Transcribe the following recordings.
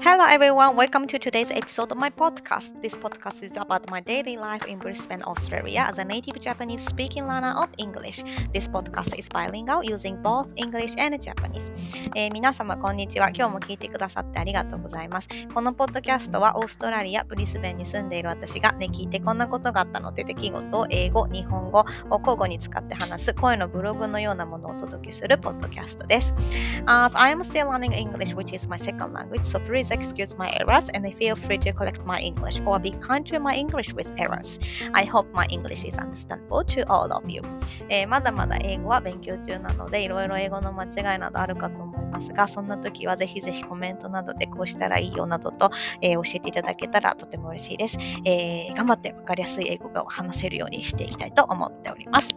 Hello everyone, welcome to today's episode of my podcast. This podcast is about my daily life in Brisbane, Australia as a native Japanese speaking learner of English. This podcast is bilingual using both English and Japanese. えー、皆様こんにちは。今日も聞いてくださってありがとうございます。このポッドキャストはオーストラリア・ブリスベンに住んでいる私がね、聞いてこんなことがあったのという出来事を英語、日本語を交互に使って話す声のブログのようなものをお届けするポッドキャストです。As I am still learning English, which is my second language, so please please excuse my errors and feel free to correct my English or be kind to my English with errors. I hope my English is understandable to all of you. えー、まだまだ英語は勉強中なので、いろいろ英語の間違いなどあるかと思いますが、そんな時はぜひぜひコメントなどでこうしたらいいよなどと、えー、教えていただけたらとても嬉しいです。えー、頑張って分かりやすい英語が話せるようにしていきたいと思っております。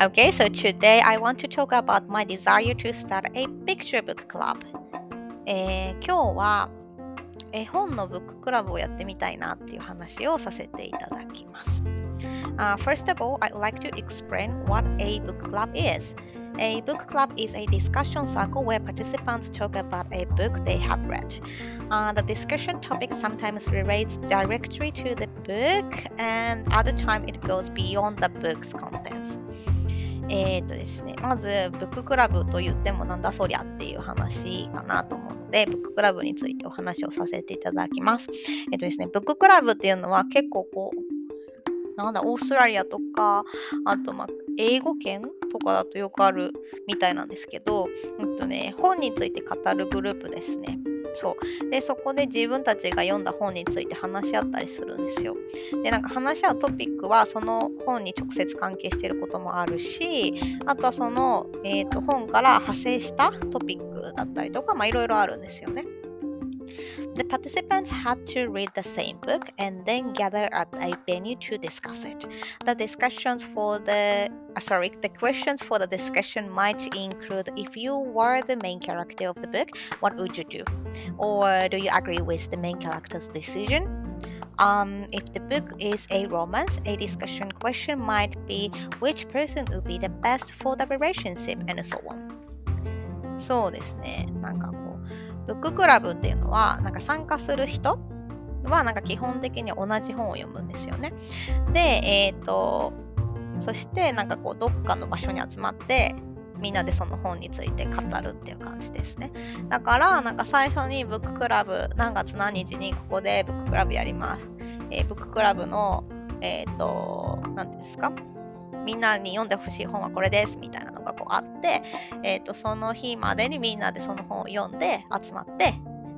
Okay, so today I want to talk about my desire to start a picture book club. えー、今日は絵本のブッククラブをやってみたいなっていう話をさせていただきます。Uh, first of all, I'd like to explain what a book club is. A book club is a discussion circle where participants talk about a book they have read. Uh, the discussion topic sometimes relates directly to the book, and other time it goes beyond the book's contents. えっ、とですね、まず、ブッククラブと言ってもなんだそりゃっていう話かなと思うので、ブッククラブについてお話をさせていただきます。えっ、とですね、ブッククラブっていうのは結構こう、なんだ、オーストラリアとか、あと、まあ、英語圏とかだとよくあるみたいなんですけど、うんとね、本について語るグループですね。そう。でそこで自分たちが読んだ本について話し合ったりするんですよ。でなんか話し合うトピックはその本に直接関係してることもあるしあとはその、えーと、本から派生したトピックだったりとかいろいろあるんですよね。The participants had to read the same book and then gather at a venue to discuss it. The discussions for the uh, sorry, the questions for the discussion might include if you were the main character of the book, what would you do? Or do you agree with the main character's decision? Um, if the book is a romance, a discussion question might be which person would be the best for the relationship and so on. そうですね。なんかこう ブッククラブっていうのはなんか参加する人はなんか基本的に同じ本を読むんですよね。で、えっ、ー、とそしてなんかこうどっかの場所に集まってみんなでその本について語るっていう感じですね。だからなんか最初にブッククラブ何月何日にここでブッククラブやります。えー、ブッククラブのえっ、ー、と何ですか？みんなに読んでほしい本はこれですみたいなのがこうあって、えーと、その日までにみんなでその本を読んで集まって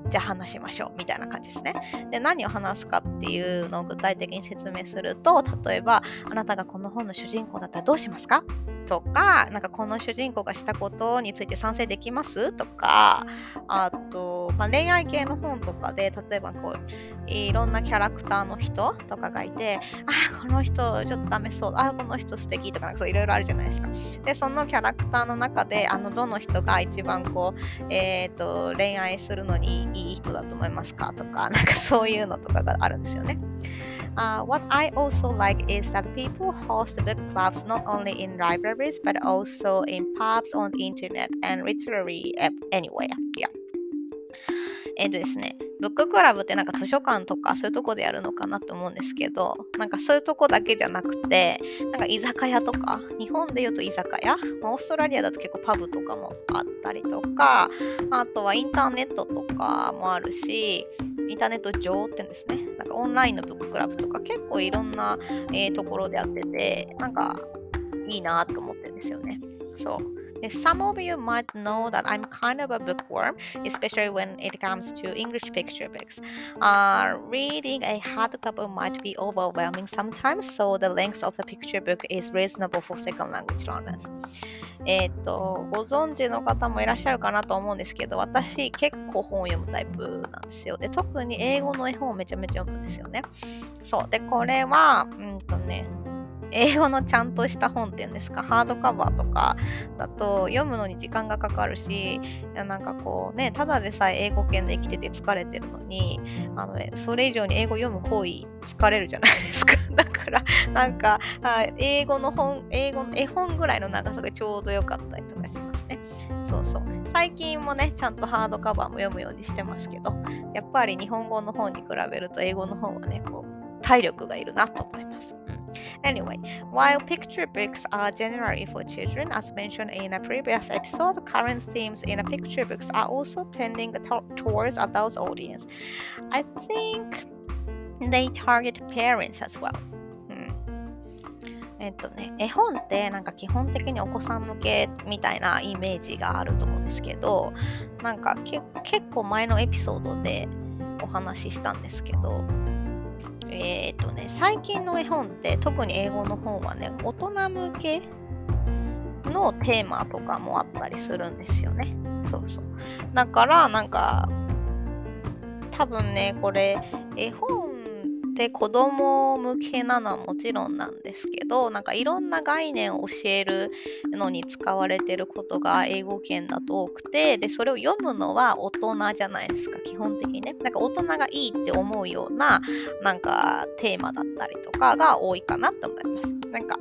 じゃあ話しましょうみたいな感じですね。で何を話すかっていうのを具体的に説明すると例えばあなたがこの本の主人公だったらどうしますか？とか、なんかこの主人公がしたことについて賛成できます？とか、あと、まあ、恋愛系の本とかで、例えばこう、いろんなキャラクターの人とかがいて、あ、この人ちょっとダメそう、あ、この人素敵とか、なんかそういろいろあるじゃないですか。で、そのキャラクターの中で、あの、どの人が一番こう、えっ、ー、と、恋愛するのにいい人だと思いますか？とか、なんかそういうのとかがあるんですよね。Uh, what I also like is that people host book clubs not only in libraries but also in pubs, on the internet, and literally anywhere. Yeah. えっとですね、ブッククラブってなんか図書館とかそういうとこでやるのかなと思うんですけど、なんかそういうとこだけじゃなくて、なんか居酒屋とか、日本で言うと居酒屋、まあ、オーストラリアだと結構パブとかもあったりとか、あとはインターネットとかもあるし、インターネット上ってんですね。なんかオンラインのブッククラブとか結構いろんな、えー、ところでやってて、なんかいいなと思ってるんですよね。そう。Some of you might know that I'm kind of a bookworm, especially when it comes to English picture books. Uh, reading a hardcover might be overwhelming sometimes, so the length of the picture book is reasonable for second language learners. えっと、ご存知の方もいらっしゃるかなと思うんですけど、私結構本を読むタイプなんですよ。で、特に英語の絵本をめちゃめちゃ読むんですよね。そう。で、これは、うんとね、英語のちゃんとした本っていうんですか、ハードカバーとかだと読むのに時間がかかるし、なんかこうね、ただでさえ英語圏で生きてて疲れてるのに、あのね、それ以上に英語読む行為疲れるじゃないですか。だから、なんか、英語の本、英語の絵本ぐらいの長さがちょうど良かったりとかしますね。そうそう。最近もね、ちゃんとハードカバーも読むようにしてますけど、やっぱり日本語の本に比べると英語の本はね、こう、体力がいるなと思います。Anyway, while picture books are generally for children, as mentioned in a previous episode, current themes in picture books are also tending to- towards adult audience. I think they target parents as well. えっとね、絵本ってなんか基本的にお子さん向けみたいなイメージがあると思うんですけどなんか結構前のエピソードでお話ししたんですけどえっ、とね最近の絵本って特に英語の本はね大人向けのテーマとかもあったりするんですよね。そうそう。だからなんか多分ねこれ絵本で子供向けなのはもちろんなんですけどなんかいろんな概念を教えるのに使われてることが英語圏だと多くてでそれを読むのは大人じゃないですか基本的にねなんか大人がいいって思うようななんかテーマだったりとかが多いかなと思いますなんか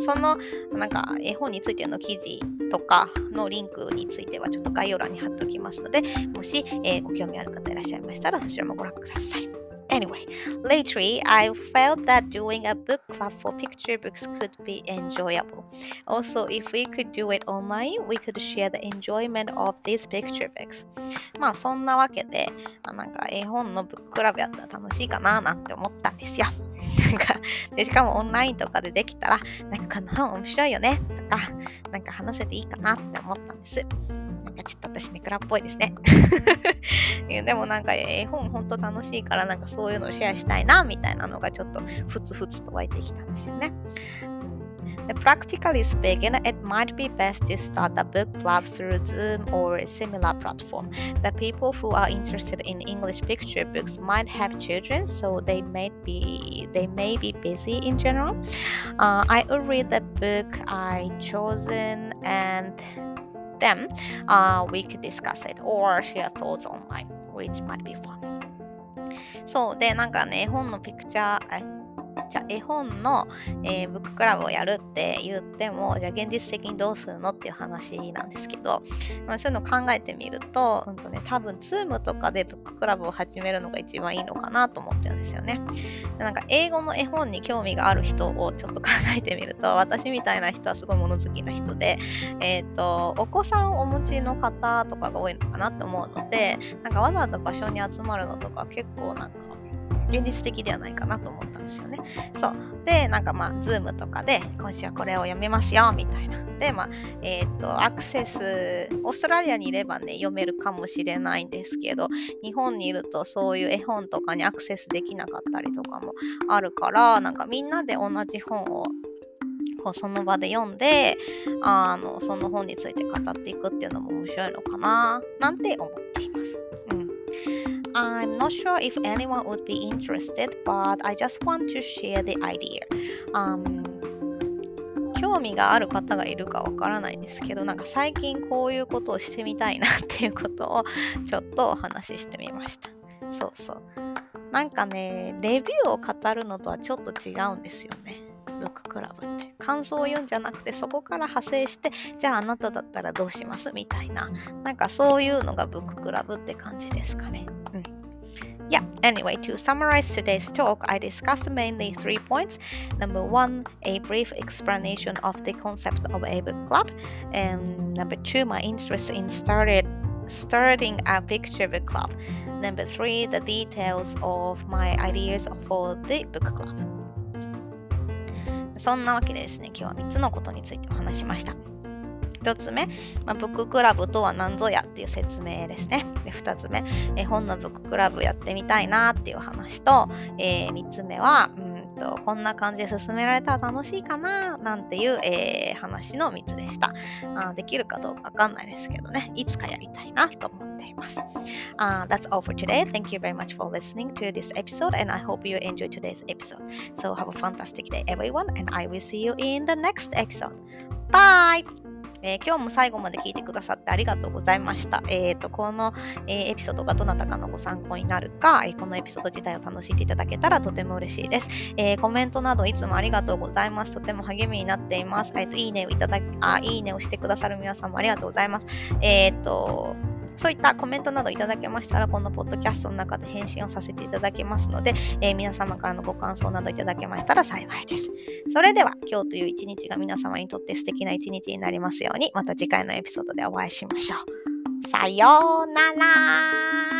そのなんか絵本についての記事とかのリンクについてはちょっと概要欄に貼っておきますのでもし、えー、ご興味ある方いらっしゃいましたらそちらもご覧ください。Anyway, lately I felt that doing a book club for picture books could be enjoyable. Also, if we could do it online, we could share the enjoyment of these picture books. まあそんなわけで、なんか絵本のブッククラブやったら楽しいかななんて思ったんですよ。なんかでしかもオンラインとかでできたら、なんかこの本面白いよねとか、なんか話せていいかなって思ったんです。なんかちょっと私ネクラっぽいですね。でもなんか絵本ほんと楽しいからなんかそういうのをシェアしたいなみたいなのがちょっとふつふつと湧いてきたんですよね。Practically speaking, it might be best to start a book club through Zoom or a similar platform. The people who are interested in English picture books might have children, so they may be they may be busy in general. Uh, I will read the book I chosen and then uh, we could discuss it or share thoughts online, which might be fun. そうでなんかね絵本のピクチャー じゃあ絵本の、えー、ブッククラブをやるって言ってもじゃあ現実的にどうするのっていう話なんですけど、まあ、そういうの考えてみると,、うんとね、多分 Zoom とかでブッククラブを始めるのが一番いいのかなと思ってるんですよね。なんか英語の絵本に興味がある人をちょっと考えてみると私みたいな人はすごい物好きな人で、えーと、お子さんをお持ちの方とかが多いのかなと思うのでなんかわざわざ場所に集まるのとか結構なんか現実的ではないかなと思ったんですよね。そう。で、なんかまあ、ズームとかで、今週はこれを読めますよ、みたいな。で、まあ、えっ、と、アクセス、オーストラリアにいればね、読めるかもしれないんですけど、日本にいるとそういう絵本とかにアクセスできなかったりとかもあるから、なんかみんなで同じ本をこうその場で読んであのその本について語っていくっていうのも面白いのかななんて思って。I'm not sure if anyone would be interested, but I just want to share the idea. Um, 興味がある方がいるかわからないんですけどなんか最近こういうことをしてみたいなっていうことをちょっとお話ししてみました。そうそう。なんかねレビューを語るのとはちょっと違うんですよね。ブッククラブって感想を言うんじゃなくてそこから派生してじゃああなただったらどうしますみたいななんかそういうのがブッククラブって感じですかね Yeah, anyway, to summarize today's talk, I discussed mainly three points. Number one, a brief explanation of the concept of a book club. And number two, my interest in started starting a picture book club. Number three, the details of my ideas for the book club. そんなわけでですね、今日は3つのことについてお話しました。1つ目、まあ、ブッククラブとは何ぞやっていう説明ですね。で2つ目、絵本のブッククラブやってみたいなっていう話と、えー、3つ目は、う、とこんな感じで進められたら楽しいかななんていう、えー、話の3つでしたあ。できるかどうかわかんないですけどね、いつかやりたいなと思っています。Uh, that's all for today. Thank you very much for listening to this episode and I hope you enjoyed today's episode. So have a fantastic day everyone and I will see you in the next episode. Bye! えー、今日も最後まで聞いてくださってありがとうございました。えーと、この、えー、エピソードがどなたかのご参考になるか、えー、このエピソード自体を楽しんでいただけたらとても嬉しいです。え、コメントなどいつもありがとうございます。とても励みになっています。えーと、いいねをいただき、あ、いいねをしてくださる皆さんもありがとうございます。えっ、と、そういったコメントなどいただけましたら、このポッドキャストの中で返信をさせていただきますので、えー、皆様からのご感想などいただけましたら幸いです。それでは、今日という一日が皆様にとって素敵な一日になりますように、また次回のエピソードでお会いしましょう。さようなら